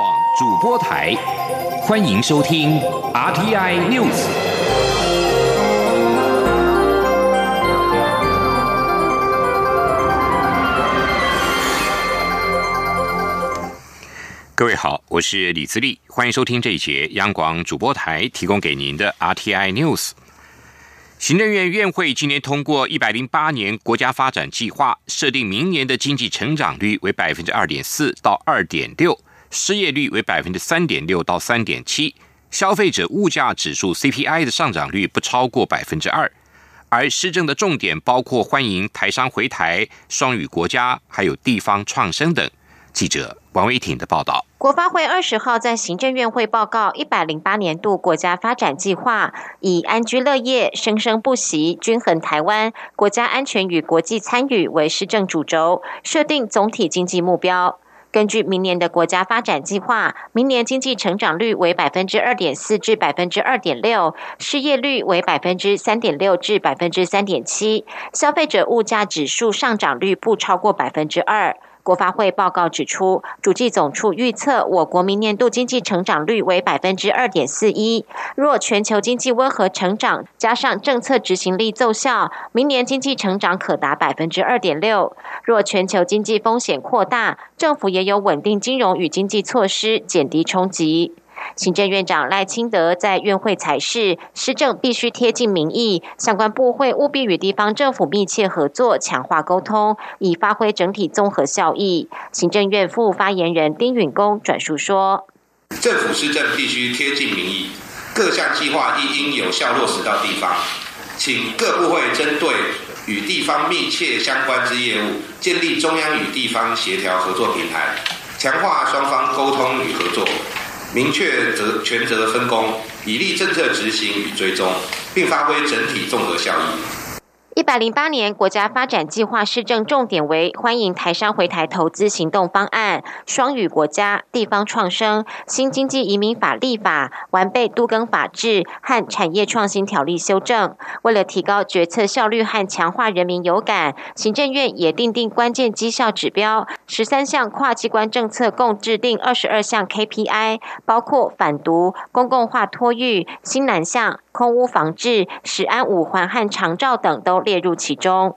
广主播台，欢迎收听 RTI News。各位好，我是李自立，欢迎收听这一节央广主播台提供给您的 RTI News。行政院院会今年通过一百零八年国家发展计划，设定明年的经济成长率为百分之二点四到二点六，失业率为百分之三点六到三点七，消费者物价指数 CPI 的上涨率不超过百分之二。而施政的重点包括欢迎台商回台、双语国家，还有地方创生等。记者王维挺的报道。国发会二十号在行政院会报告一百零八年度国家发展计划，以安居乐业、生生不息、均衡台湾、国家安全与国际参与为施政主轴，设定总体经济目标。根据明年的国家发展计划，明年经济成长率为百分之二点四至百分之二点六，失业率为百分之三点六至百分之三点七，消费者物价指数上涨率不超过百分之二。国发会报告指出，主计总处预测，我国明年度经济成长率为百分之二点四一。若全球经济温和成长，加上政策执行力奏效，明年经济成长可达百分之二点六。若全球经济风险扩大，政府也有稳定金融与经济措施，减低冲击。行政院长赖清德在院会裁示，施政必须贴近民意，相关部会务必与地方政府密切合作，强化沟通，以发挥整体综合效益。行政院副发言人丁允恭转述说：“政府施政必须贴近民意，各项计划亦应有效落实到地方，请各部会针对与地方密切相关之业务，建立中央与地方协调合作平台，强化双方沟通与合作。”明确责权责分工，以利政策执行与追踪，并发挥整体综合效益。一百零八年国家发展计划施政重点为欢迎台商回台投资行动方案、双语国家、地方创生、新经济移民法立法、完备都更法制和产业创新条例修正。为了提高决策效率和强化人民有感，行政院也定定关键绩效指标，十三项跨机关政策共制定二十二项 KPI，包括反毒、公共化托育、新南向。空屋防治、食安五环和长照等都列入其中。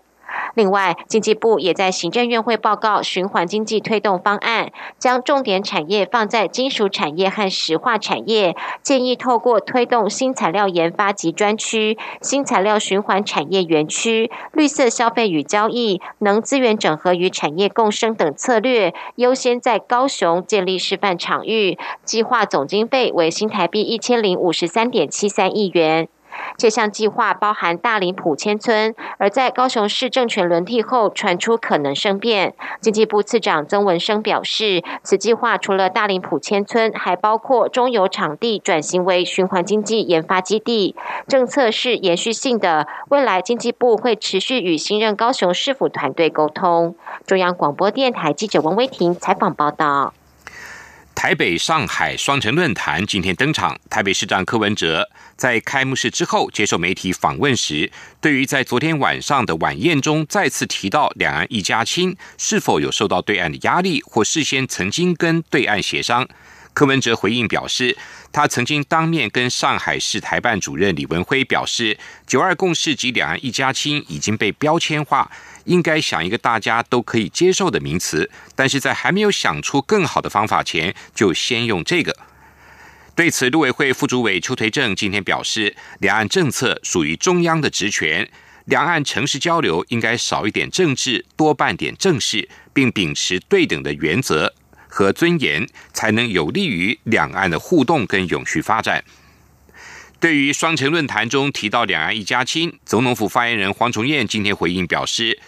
另外，经济部也在行政院会报告循环经济推动方案，将重点产业放在金属产业和石化产业，建议透过推动新材料研发及专区、新材料循环产业园区、绿色消费与交易、能资源整合与产业共生等策略，优先在高雄建立示范场域，计划总经费为新台币一千零五十三点七三亿元。这项计划包含大林埔迁村，而在高雄市政权轮替后，传出可能生变。经济部次长曾文生表示，此计划除了大林埔迁村，还包括中油场地转型为循环经济研发基地。政策是延续性的，未来经济部会持续与新任高雄市府团队沟通。中央广播电台记者王威婷采访报道。台北、上海双城论坛今天登场。台北市长柯文哲在开幕式之后接受媒体访问时，对于在昨天晚上的晚宴中再次提到两岸一家亲，是否有受到对岸的压力，或事先曾经跟对岸协商？柯文哲回应表示，他曾经当面跟上海市台办主任李文辉表示，九二共识及两岸一家亲已经被标签化。应该想一个大家都可以接受的名词，但是在还没有想出更好的方法前，就先用这个。对此，陆委会副主委邱培正今天表示，两岸政策属于中央的职权，两岸城市交流应该少一点政治，多办点正事，并秉持对等的原则和尊严，才能有利于两岸的互动跟永续发展。对于双城论坛中提到两岸一家亲，总统府发言人黄崇彦今天回应表示。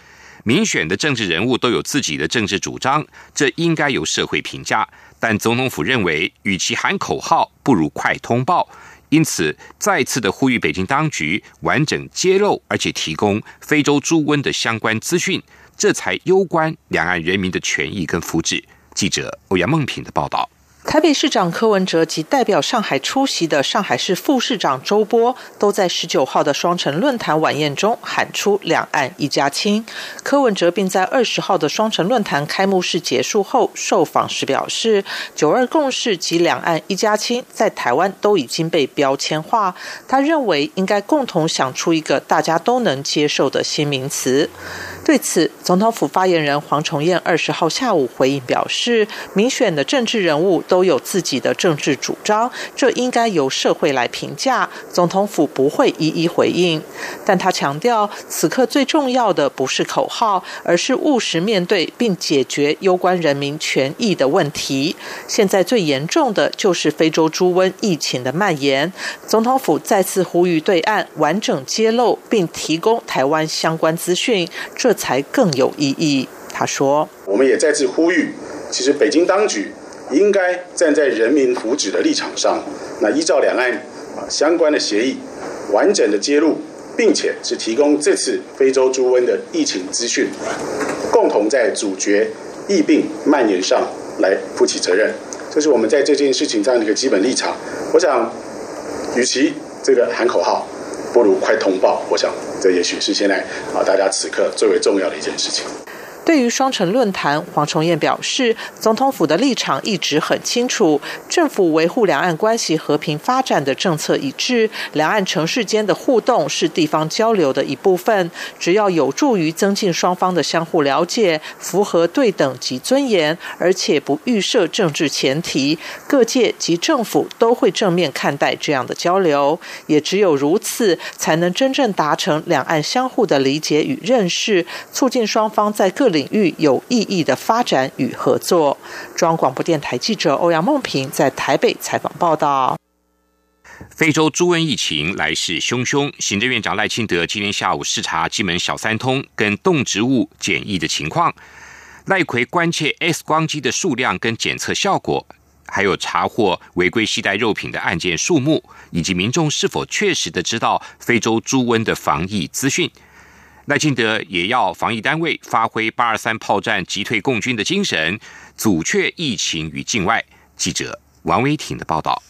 民选的政治人物都有自己的政治主张，这应该由社会评价。但总统府认为，与其喊口号，不如快通报。因此，再次的呼吁北京当局完整揭露，而且提供非洲猪瘟的相关资讯，这才攸关两岸人民的权益跟福祉。记者欧阳梦平的报道。台北市长柯文哲及代表上海出席的上海市副市长周波，都在十九号的双城论坛晚宴中喊出“两岸一家亲”。柯文哲并在二十号的双城论坛开幕式结束后受访时表示：“九二共识及两岸一家亲在台湾都已经被标签化，他认为应该共同想出一个大家都能接受的新名词。”对此，总统府发言人黄崇彦二十号下午回应表示：“民选的政治人物都有自己的政治主张，这应该由社会来评价。总统府不会一一回应。”但他强调，此刻最重要的不是口号，而是务实面对并解决攸关人民权益的问题。现在最严重的就是非洲猪瘟疫情的蔓延。总统府再次呼吁对岸完整揭露并提供台湾相关资讯。这才更有意义。他说：“我们也再次呼吁，其实北京当局应该站在人民福祉的立场上，那依照两岸啊相关的协议，完整的揭露，并且是提供这次非洲猪瘟的疫情资讯，共同在主角疫病蔓延上来负起责任。这是我们在这件事情上的一个基本立场。我想，与其这个喊口号。”不如快通报，我想这也许是现在啊大家此刻最为重要的一件事情。对于双城论坛，黄崇彦表示，总统府的立场一直很清楚，政府维护两岸关系和平发展的政策一致，两岸城市间的互动是地方交流的一部分，只要有助于增进双方的相互了解，符合对等及尊严，而且不预设政治前提，各界及政府都会正面看待这样的交流，也只有如此，才能真正达成两岸相互的理解与认识，促进双方在各。领域有意义的发展与合作。中央广播电台记者欧阳梦平在台北采访报道。非洲猪瘟疫情来势汹汹，行政院长赖清德今天下午视察金门小三通跟动植物检疫的情况。赖奎关切 X 光机的数量跟检测效果，还有查获违规携带肉品的案件数目，以及民众是否确实的知道非洲猪瘟的防疫资讯。赖清德也要防疫单位发挥八二三炮战击退共军的精神，阻却疫情于境外。记者王威婷的报道。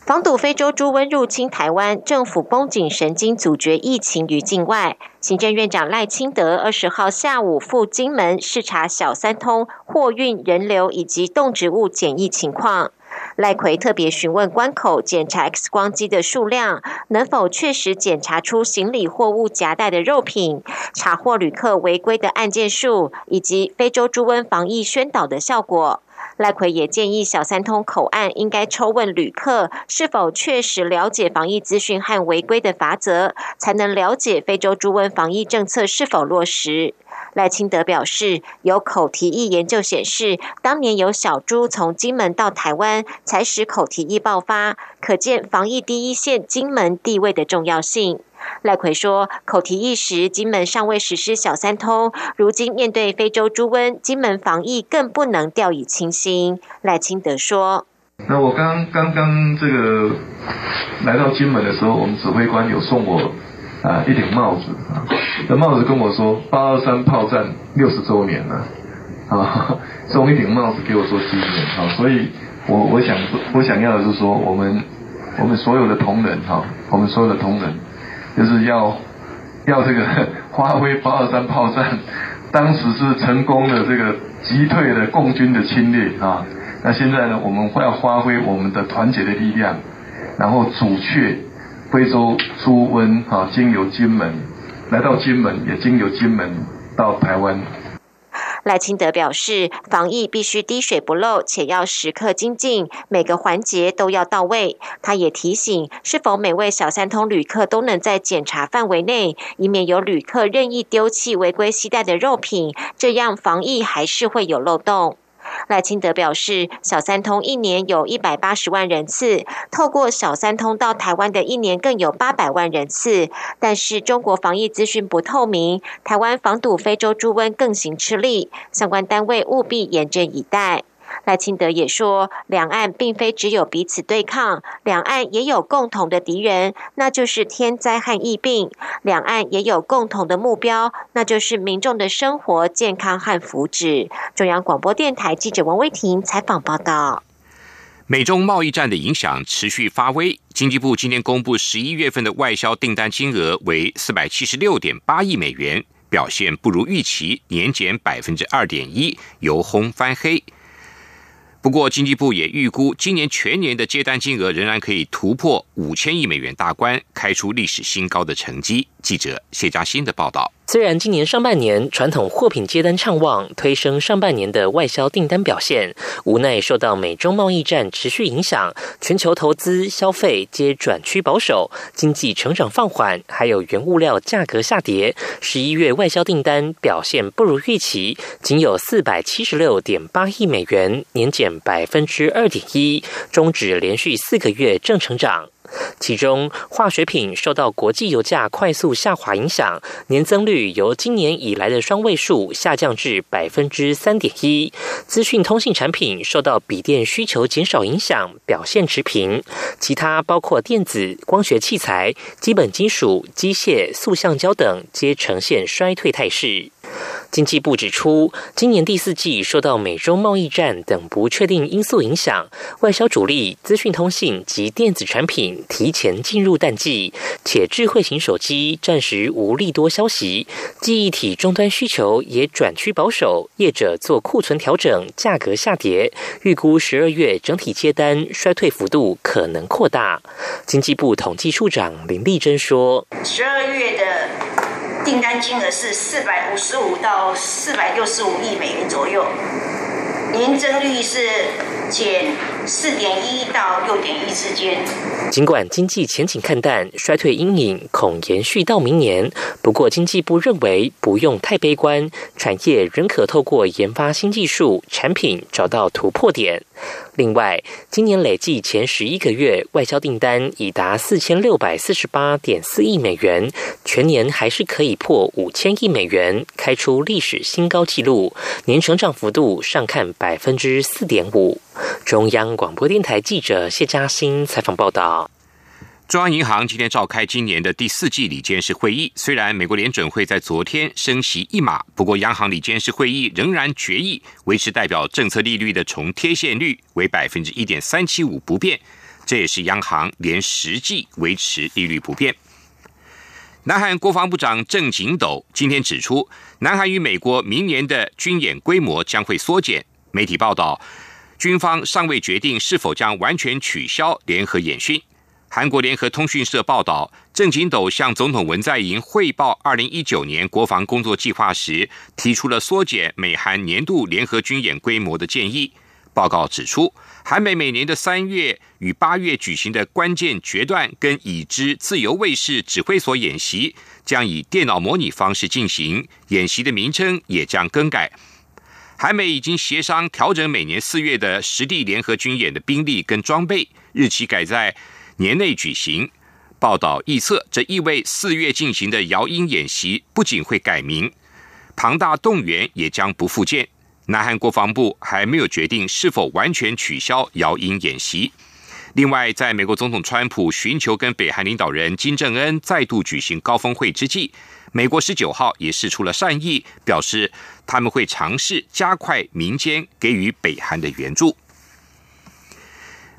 防堵非洲猪瘟入侵台湾，政府绷紧神经，阻绝疫情于境外。行政院长赖清德二十号下午赴金门视察小三通货运人流以及动植物检疫情况。赖奎特别询问关口检查 X 光机的数量，能否确实检查出行李货物夹带的肉品，查获旅客违规的案件数，以及非洲猪瘟防疫宣导的效果。赖奎也建议小三通口岸应该抽问旅客是否确实了解防疫资讯和违规的罚则，才能了解非洲猪瘟防疫政策是否落实。赖清德表示，有口蹄疫研究显示，当年有小猪从金门到台湾，才使口蹄疫爆发，可见防疫第一线金门地位的重要性。赖奎说，口蹄疫时金门尚未实施小三通，如今面对非洲猪瘟，金门防疫更不能掉以轻心。赖清德说：“那我刚刚刚这个来到金门的时候，我们指挥官有送我。”啊，一顶帽子啊！这帽子跟我说，八二三炮战六十周年了，啊，送一顶帽子给我做纪念啊！所以，我我想我想要的是说，我们我们所有的同仁哈，我们所有的同仁，就是要要这个 发挥八二三炮战当时是成功的这个击退了共军的侵略啊！那现在呢，我们会要发挥我们的团结的力量，然后阻却。非洲猪瘟啊，经由金门来到金门，也经由金门到台湾。赖清德表示，防疫必须滴水不漏，且要时刻精进，每个环节都要到位。他也提醒，是否每位小三通旅客都能在检查范围内，以免有旅客任意丢弃违规携带的肉品，这样防疫还是会有漏洞。赖清德表示，小三通一年有一百八十万人次，透过小三通到台湾的一年更有八百万人次。但是中国防疫资讯不透明，台湾防堵非洲猪瘟更行吃力，相关单位务必严阵以待。赖清德也说，两岸并非只有彼此对抗，两岸也有共同的敌人，那就是天灾和疫病；两岸也有共同的目标，那就是民众的生活健康和福祉。中央广播电台记者王威婷采访报道。美中贸易战的影响持续发威。经济部今天公布十一月份的外销订单金额为四百七十六点八亿美元，表现不如预期，年减百分之二点一，由红翻黑。不过，经济部也预估，今年全年的接单金额仍然可以突破五千亿美元大关，开出历史新高的成绩。记者谢嘉欣的报道。虽然今年上半年传统货品接单畅旺，推升上半年的外销订单表现，无奈受到美中贸易战持续影响，全球投资消费皆转趋保守，经济成长放缓，还有原物料价格下跌，十一月外销订单表现不如预期，仅有四百七十六点八亿美元，年减百分之二点一，终止连续四个月正成长。其中，化学品受到国际油价快速下滑影响，年增率由今年以来的双位数下降至百分之三点一。资讯通信产品受到笔电需求减少影响，表现持平。其他包括电子、光学器材、基本金属、机械、塑橡胶等，皆呈现衰退态势。经济部指出，今年第四季受到美洲贸易战等不确定因素影响，外销主力资讯通信及电子产品提前进入淡季，且智慧型手机暂时无利多消息，记忆体终端需求也转趋保守，业者做库存调整，价格下跌，预估十二月整体接单衰退幅度可能扩大。经济部统计处长林丽珍说：“十二月。”订单金额是四百五十五到四百六十五亿美元左右，年增率是减四点一到六点一之间。尽管经济前景看淡，衰退阴影恐延续到明年，不过经济部认为不用太悲观，产业仍可透过研发新技术产品找到突破点。另外，今年累计前十一个月外销订单已达四千六百四十八点四亿美元，全年还是可以破五千亿美元，开出历史新高纪录，年成长幅度上看百分之四点五。中央广播电台记者谢嘉欣采访报道。中央银行今天召开今年的第四季理监事会议。虽然美国联准会在昨天升息一码，不过央行理监事会议仍然决议维持代表政策利率的重贴现率为百分之一点三七五不变。这也是央行连实际维持利率不变。南韩国防部长郑景斗今天指出，南韩与美国明年的军演规模将会缩减。媒体报道，军方尚未决定是否将完全取消联合演训。韩国联合通讯社报道，郑景斗向总统文在寅汇报二零一九年国防工作计划时，提出了缩减美韩年度联合军演规模的建议。报告指出，韩美每年的三月与八月举行的关键决断跟已知自由卫士指挥所演习，将以电脑模拟方式进行，演习的名称也将更改。韩美已经协商调整每年四月的实地联合军演的兵力跟装备日期，改在。年内举行报道预测，这意味四月进行的摇鹰演习不仅会改名，庞大动员也将不复见。南韩国防部还没有决定是否完全取消摇鹰演习。另外，在美国总统川普寻求跟北韩领导人金正恩再度举行高峰会之际，美国十九号也示出了善意，表示他们会尝试加快民间给予北韩的援助。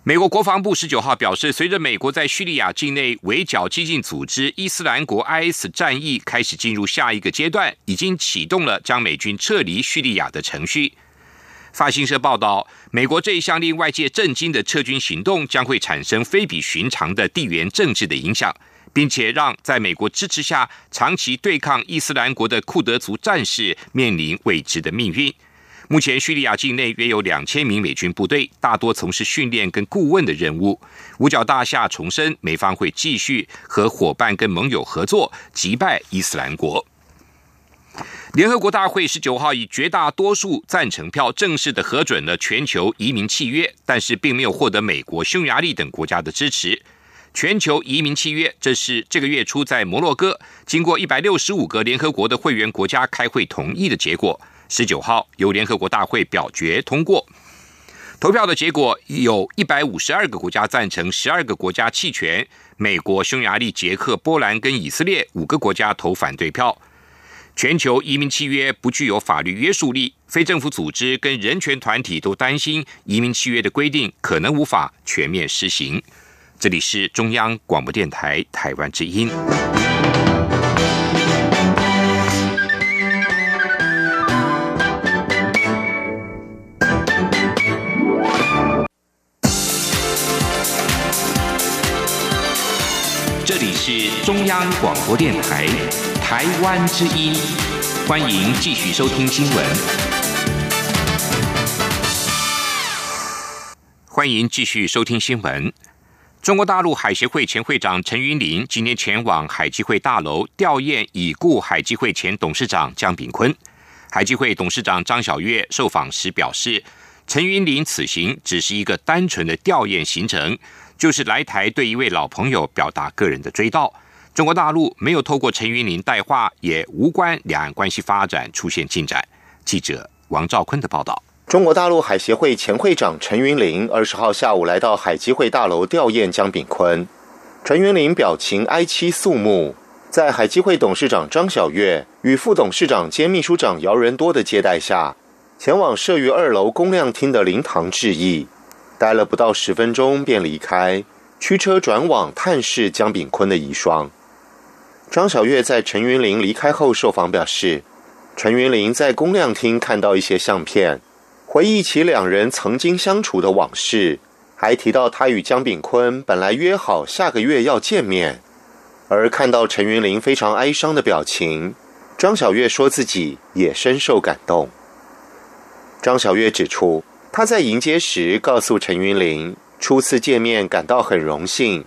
美国国防部十九号表示，随着美国在叙利亚境内围剿激进组织伊斯兰国 （IS） 战役开始进入下一个阶段，已经启动了将美军撤离叙利亚的程序。法新社报道，美国这一项令外界震惊的撤军行动将会产生非比寻常的地缘政治的影响，并且让在美国支持下长期对抗伊斯兰国的库德族战士面临未知的命运。目前，叙利亚境内约有两千名美军部队，大多从事训练跟顾问的任务。五角大厦重申，美方会继续和伙伴跟盟友合作，击败伊斯兰国。联合国大会十九号以绝大多数赞成票正式的核准了全球移民契约，但是并没有获得美国、匈牙利等国家的支持。全球移民契约，这是这个月初在摩洛哥经过一百六十五个联合国的会员国家开会同意的结果。十九号由联合国大会表决通过，投票的结果有一百五十二个国家赞成，十二个国家弃权。美国、匈牙利、捷克、波兰跟以色列五个国家投反对票。全球移民契约不具有法律约束力，非政府组织跟人权团体都担心移民契约的规定可能无法全面施行。这里是中央广播电台台湾之音。是中央广播电台台湾之音，欢迎继续收听新闻。欢迎继续收听新闻。中国大陆海协会前会长陈云林今天前往海基会大楼吊唁已故海基会前董事长江炳坤。海基会董事长张晓月受访时表示，陈云林此行只是一个单纯的吊唁行程。就是来台对一位老朋友表达个人的追悼。中国大陆没有透过陈云林带话，也无关两岸关系发展出现进展。记者王兆坤的报道：中国大陆海协会前会长陈云林二十号下午来到海基会大楼吊唁江炳坤。陈云林表情哀戚肃穆，在海基会董事长张晓月与副董事长兼秘书长姚仁多的接待下，前往设于二楼公亮厅的灵堂致意。待了不到十分钟便离开，驱车转往探视江炳坤的遗孀。张小月在陈云林离开后受访表示，陈云林在公亮厅看到一些相片，回忆起两人曾经相处的往事，还提到他与江炳坤本来约好下个月要见面。而看到陈云林非常哀伤的表情，张小月说自己也深受感动。张小月指出。他在迎接时告诉陈云林，初次见面感到很荣幸。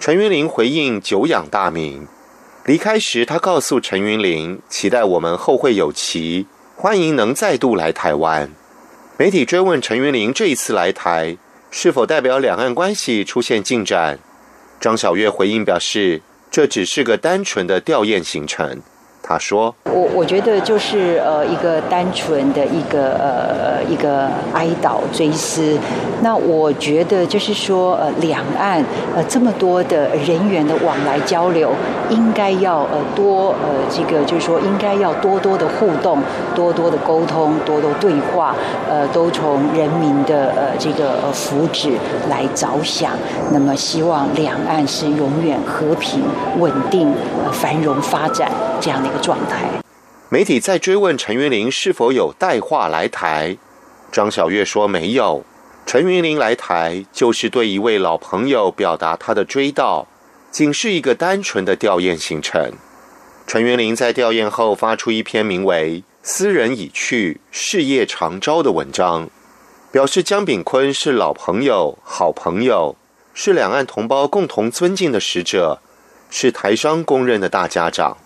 陈云林回应久仰大名。离开时，他告诉陈云林，期待我们后会有期，欢迎能再度来台湾。媒体追问陈云林这一次来台是否代表两岸关系出现进展，张小月回应表示，这只是个单纯的吊唁行程。他说：“我我觉得就是呃一个单纯的一个呃一个哀悼追思。那我觉得就是说呃两岸呃这么多的人员的往来交流，应该要呃多呃这个就是说应该要多多的互动，多多的沟通，多多对话，呃都从人民的呃这个呃福祉来着想。那么希望两岸是永远和平、稳定、繁荣发展这样的一个。”状态。媒体在追问陈云林是否有带话来台，张小月说没有。陈云林来台就是对一位老朋友表达他的追悼，仅是一个单纯的吊唁行程。陈云林在吊唁后发出一篇名为《斯人已去，事业长招》的文章，表示江炳坤是老朋友、好朋友，是两岸同胞共同尊敬的使者，是台商公认的大家长。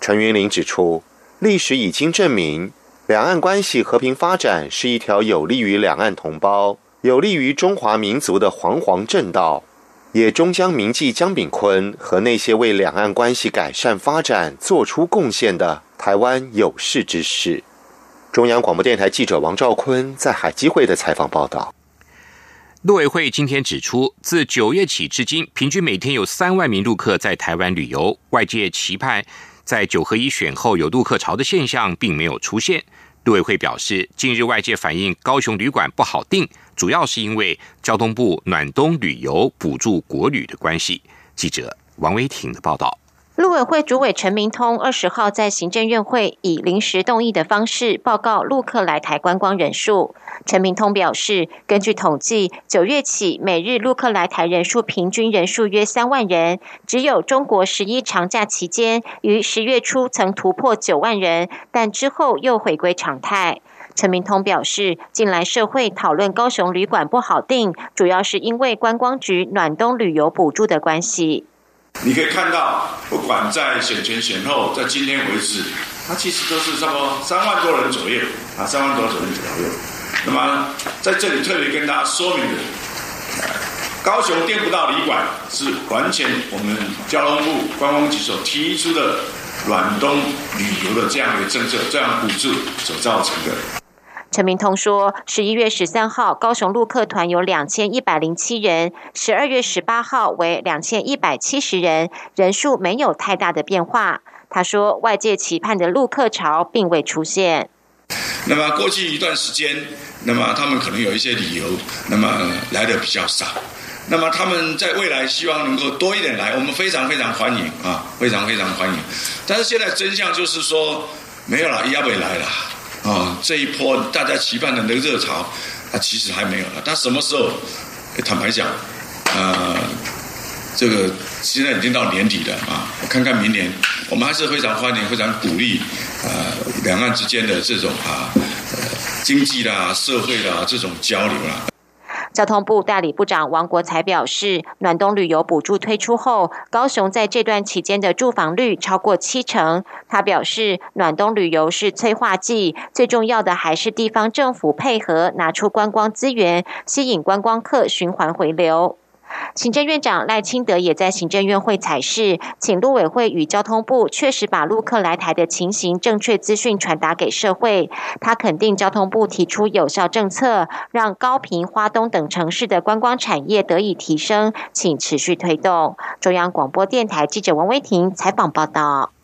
陈云林指出，历史已经证明，两岸关系和平发展是一条有利于两岸同胞、有利于中华民族的煌煌正道，也终将铭记江炳坤和那些为两岸关系改善发展做出贡献的台湾有识之士。中央广播电台记者王兆坤在海基会的采访报道。陆委会今天指出，自九月起至今，平均每天有三万名陆客在台湾旅游，外界期盼。在九合一选后有渡客潮的现象并没有出现。陆委会表示，近日外界反映高雄旅馆不好订，主要是因为交通部暖冬旅游补助国旅的关系。记者王维挺的报道。陆委会主委陈明通二十号在行政院会以临时动议的方式报告陆客来台观光人数。陈明通表示，根据统计，九月起每日陆客来台人数平均人数约三万人，只有中国十一长假期间于十月初曾突破九万人，但之后又回归常态。陈明通表示，近来社会讨论高雄旅馆不好订，主要是因为观光局暖冬旅游补助的关系。你可以看到，不管在选前选后，在今天为止，它其实都是差不多三万多人左右啊，三万多人左右。那么在这里特别跟大家说明的，高雄电不到旅馆是完全我们交通部观光局所提出的暖冬旅游的这样一个政策，这样补助所造成的。陈明通说，十一月十三号高雄陆客团有两千一百零七人，十二月十八号为两千一百七十人，人数没有太大的变化。他说，外界期盼的陆客潮并未出现。那么过去一段时间，那么他们可能有一些理由，那么来的比较少。那么他们在未来希望能够多一点来，我们非常非常欢迎啊，非常非常欢迎。但是现在真相就是说，没有了，亚伟来了啊，这一波大家期盼的那个热潮，啊其实还没有了。但什么时候？坦白讲，呃，这个现在已经到年底了啊，我看看明年，我们还是非常欢迎、非常鼓励，呃，两岸之间的这种啊，经济啦、社会啦这种交流啦。交通部代理部长王国才表示，暖冬旅游补助推出后，高雄在这段期间的住房率超过七成。他表示，暖冬旅游是催化剂，最重要的还是地方政府配合，拿出观光资源，吸引观光客循环回流。行政院长赖清德也在行政院会采示，请陆委会与交通部确实把陆客来台的情形正确资讯传达给社会。他肯定交通部提出有效政策，让高频、花东等城市的观光产业得以提升，请持续推动。中央广播电台记者王威婷采访报道。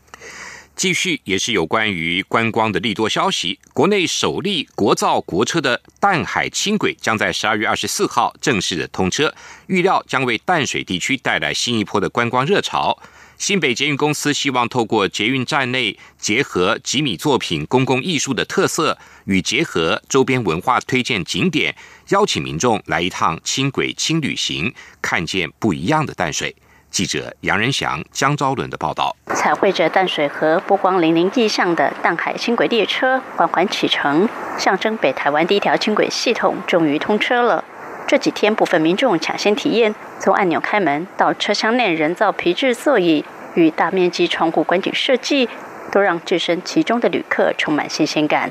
继续也是有关于观光的利多消息。国内首例国造国车的淡海轻轨将在十二月二十四号正式的通车，预料将为淡水地区带来新一波的观光热潮。新北捷运公司希望透过捷运站内结合吉米作品、公共艺术的特色，与结合周边文化推荐景点，邀请民众来一趟轻轨轻旅行，看见不一样的淡水。记者杨仁祥、江昭伦的报道。彩绘着淡水河波光粼粼意象的淡海轻轨列车缓缓启程，象征北台湾第一条轻轨系统终于通车了。这几天，部分民众抢先体验，从按钮开门到车厢内人造皮质座椅与大面积窗户观景设计，都让置身其中的旅客充满新鲜感。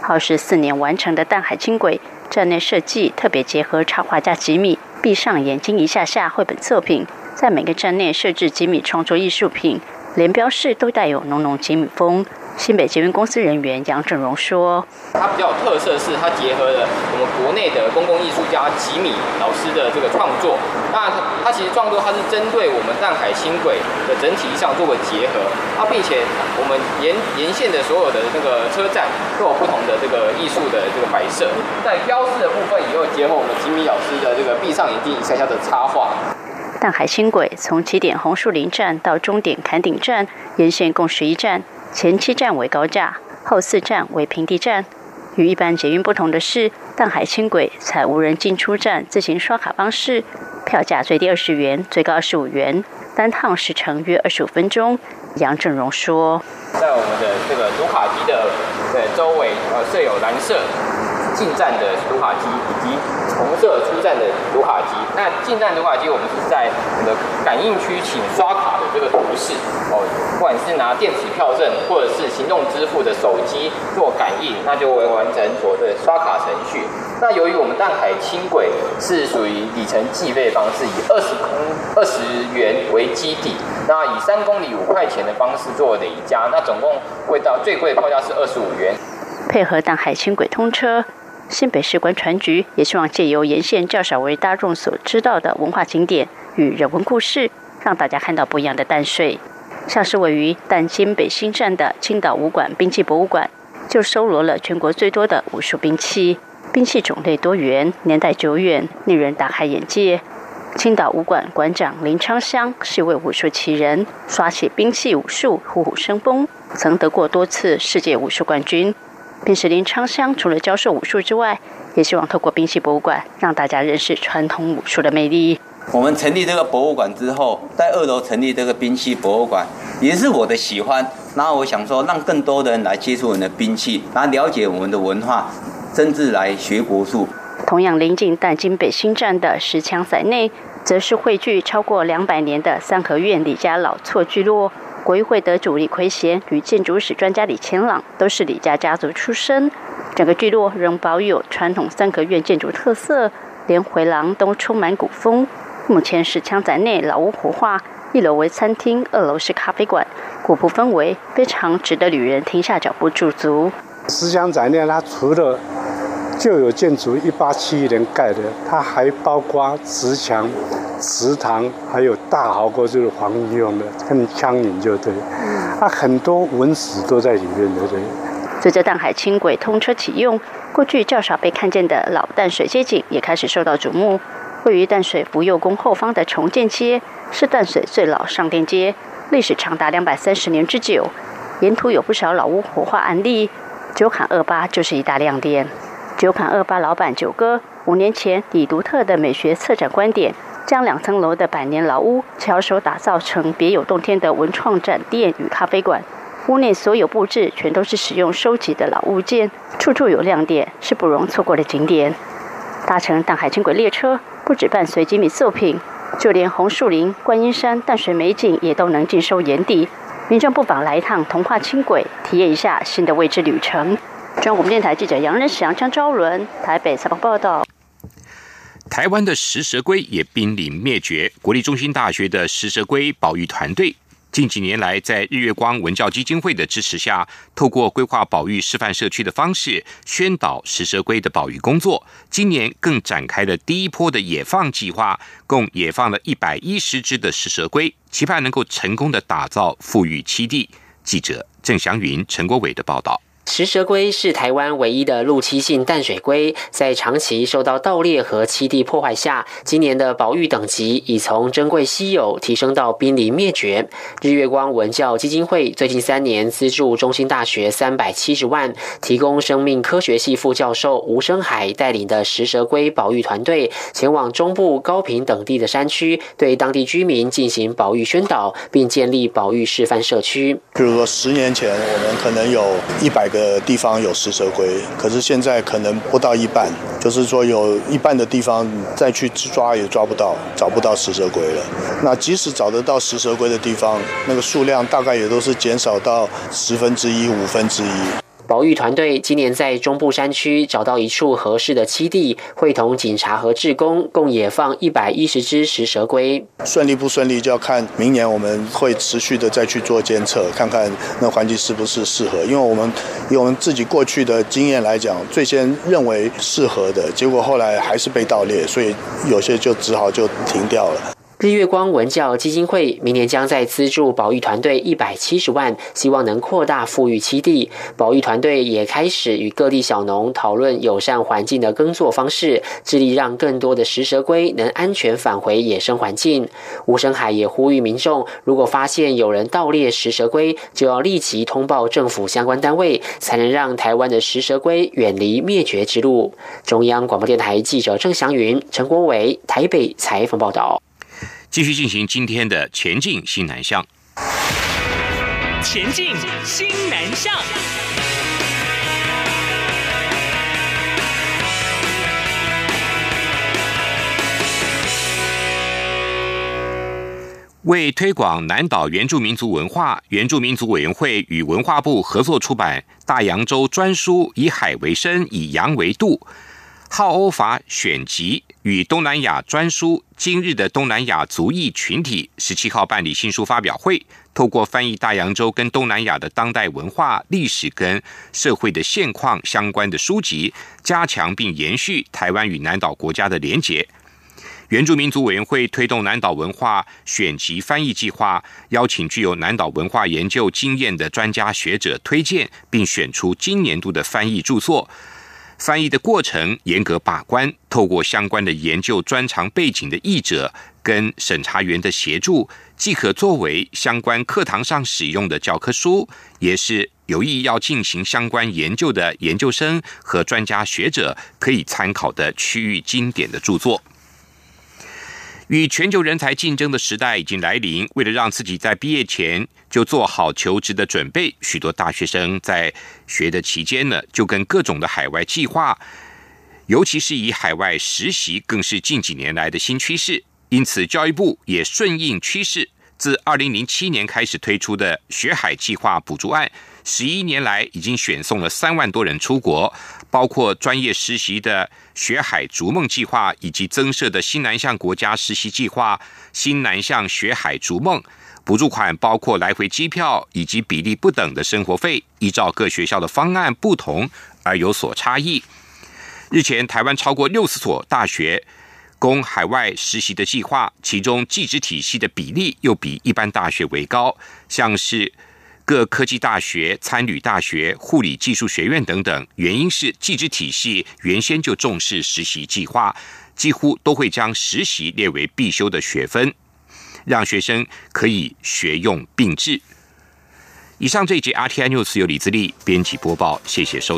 耗时四年完成的淡海轻轨站内设计特别结合插画家吉米“闭上眼睛一下下”绘本作品。在每个站内设置吉米创作艺术品，连标示都带有浓浓吉米风。新北捷运公司人员杨振荣说：“它比较有特色是它结合了我们国内的公共艺术家吉米老师的这个创作。那它其实创作它是针对我们淡海轻轨的整体上做个结合。它，并且我们沿沿线的所有的那个车站都有不同的这个艺术的这个摆设。在标示的部分，也有结合我们吉米老师的这个闭上眼睛一下下的插画。”淡海轻轨从起点红树林站到终点坎顶站，沿线共十一站，前七站为高架，后四站为平地站。与一般捷运不同的是，淡海轻轨采无人进出站自行刷卡方式，票价最低二十元，最高二十五元，单趟时程约二十五分钟。杨正荣说：“在我们的这个读卡机的对周围，呃，设有蓝色进站的读卡机以及。”重设出站的读卡机，那进站读卡机我们是在我们的感应区，请刷卡的这个图示哦，不管是拿电子票证或者是行动支付的手机做感应，那就会完成所的刷卡程序。那由于我们淡海轻轨是属于里程计费方式，以二十公二十元为基底，那以三公里五块钱的方式做累加，那总共会到最贵的票价是二十五元。配合淡海轻轨通车。新北市观船局也希望借由沿线较少为大众所知道的文化景点与人文故事，让大家看到不一样的淡水。像是位于淡金北新站的青岛武馆兵器博物馆，就收罗了全国最多的武术兵器，兵器种类多元，年代久远，令人大开眼界。青岛武馆馆长林昌香是一位武术奇人，刷起兵器武术虎虎生风，曾得过多次世界武术冠军。并使林昌香除了教授武术之外，也希望透过兵器博物馆让大家认识传统武术的魅力。我们成立这个博物馆之后，在二楼成立这个兵器博物馆，也是我的喜欢。然后我想说，让更多的人来接触我们的兵器，来了解我们的文化，甚至来学国术。同样临近淡金北新站的石墙仔内，则是汇聚超过两百年的三合院李家老厝聚落。国议会得主李奎贤与建筑史专家李乾朗都是李家家族出身，整个聚落仍保有传统三合院建筑特色，连回廊都充满古风。目前是枪宅内老屋活化，一楼为餐厅，二楼是咖啡馆，古朴氛围非常值得旅人停下脚步驻足。石墙宅内，它除了旧有建筑一八七一年盖的，它还包括石墙、食堂，还有大壕沟就是防御用的，跟枪营就对，啊，很多文史都在里面的对。随着淡海轻轨通车启用，过去较少被看见的老淡水街景也开始受到瞩目。位于淡水福佑宫后方的重建街是淡水最老商店街，历史长达两百三十年之久，沿途有不少老屋活化案例。九坎二八就是一大亮点。九坎二八老板九哥五年前以独特的美学策展观点，将两层楼的百年老屋巧手打造成别有洞天的文创展店与咖啡馆。屋内所有布置全都是使用收集的老物件，处处有亮点，是不容错过的景点。搭乘淡海轻轨列车，不止伴随精美作品，就连红树林、观音山、淡水美景也都能尽收眼底。民众不妨来一趟童话轻轨，体验一下新的未知旅程。中央广播电台记者杨仁祥、张昭伦台北采访报道。台湾的食蛇龟也濒临灭绝，国立中心大学的食蛇龟保育团队。近几年来，在日月光文教基金会的支持下，透过规划保育示范社区的方式，宣导食蛇龟的保育工作。今年更展开了第一波的野放计划，共野放了一百一十只的食蛇龟，期盼能够成功的打造富裕栖地。记者郑祥云、陈国伟的报道。食蛇龟是台湾唯一的陆栖性淡水龟，在长期受到盗猎和栖地破坏下，今年的保育等级已从珍贵稀有提升到濒临灭绝。日月光文教基金会最近三年资助中心大学三百七十万，提供生命科学系副教授吴生海带领的食蛇龟保育团队，前往中部高平等地的山区，对当地居民进行保育宣导，并建立保育示范社区。比如说，十年前我们可能有一百个。的地方有食蛇龟，可是现在可能不到一半，就是说有一半的地方再去抓也抓不到，找不到食蛇龟了。那即使找得到食蛇龟的地方，那个数量大概也都是减少到十分之一、五分之一。保育团队今年在中部山区找到一处合适的栖地，会同警察和志工共野放一百一十只食蛇龟。顺利不顺利，就要看明年我们会持续的再去做监测，看看那环境是不是适合。因为我们以我们自己过去的经验来讲，最先认为适合的结果，后来还是被盗猎，所以有些就只好就停掉了。日月光文教基金会明年将在资助保育团队一百七十万，希望能扩大富裕基地。保育团队也开始与各地小农讨论友善环境的耕作方式，致力让更多的食蛇龟能安全返回野生环境。吴生海也呼吁民众，如果发现有人盗猎食蛇龟，就要立即通报政府相关单位，才能让台湾的食蛇龟远离灭绝之路。中央广播电台记者郑祥云、陈国伟台北采访报道。继续进行今天的前进新南向。前进新南向。为推广南岛原住民族文化，原住民族委员会与文化部合作出版《大洋洲专书》，以海为深，以洋为度。好欧法选集与东南亚专书，今日的东南亚族裔群体十七号办理新书发表会，透过翻译大洋洲跟东南亚的当代文化、历史跟社会的现况相关的书籍，加强并延续台湾与南岛国家的连结。原住民族委员会推动南岛文化选集翻译计划，邀请具有南岛文化研究经验的专家学者推荐，并选出今年度的翻译著作。翻译的过程严格把关，透过相关的研究专长背景的译者跟审查员的协助，既可作为相关课堂上使用的教科书，也是有意要进行相关研究的研究生和专家学者可以参考的区域经典的著作。与全球人才竞争的时代已经来临，为了让自己在毕业前就做好求职的准备，许多大学生在学的期间呢，就跟各种的海外计划，尤其是以海外实习，更是近几年来的新趋势。因此，教育部也顺应趋势，自二零零七年开始推出的学海计划补助案。十一年来，已经选送了三万多人出国，包括专业实习的“学海逐梦”计划，以及增设的新南向国家实习计划“新南向学海逐梦”。补助款包括来回机票以及比例不等的生活费，依照各学校的方案不同而有所差异。日前，台湾超过六十所大学供海外实习的计划，其中技职体系的比例又比一般大学为高，像是各科技大学、参旅大学、护理技术学院等等。原因是技职体系原先就重视实习计划，几乎都会将实习列为必修的学分，让学生可以学用并治。以上这一节 RTI News 由李自立编辑播报，谢谢收。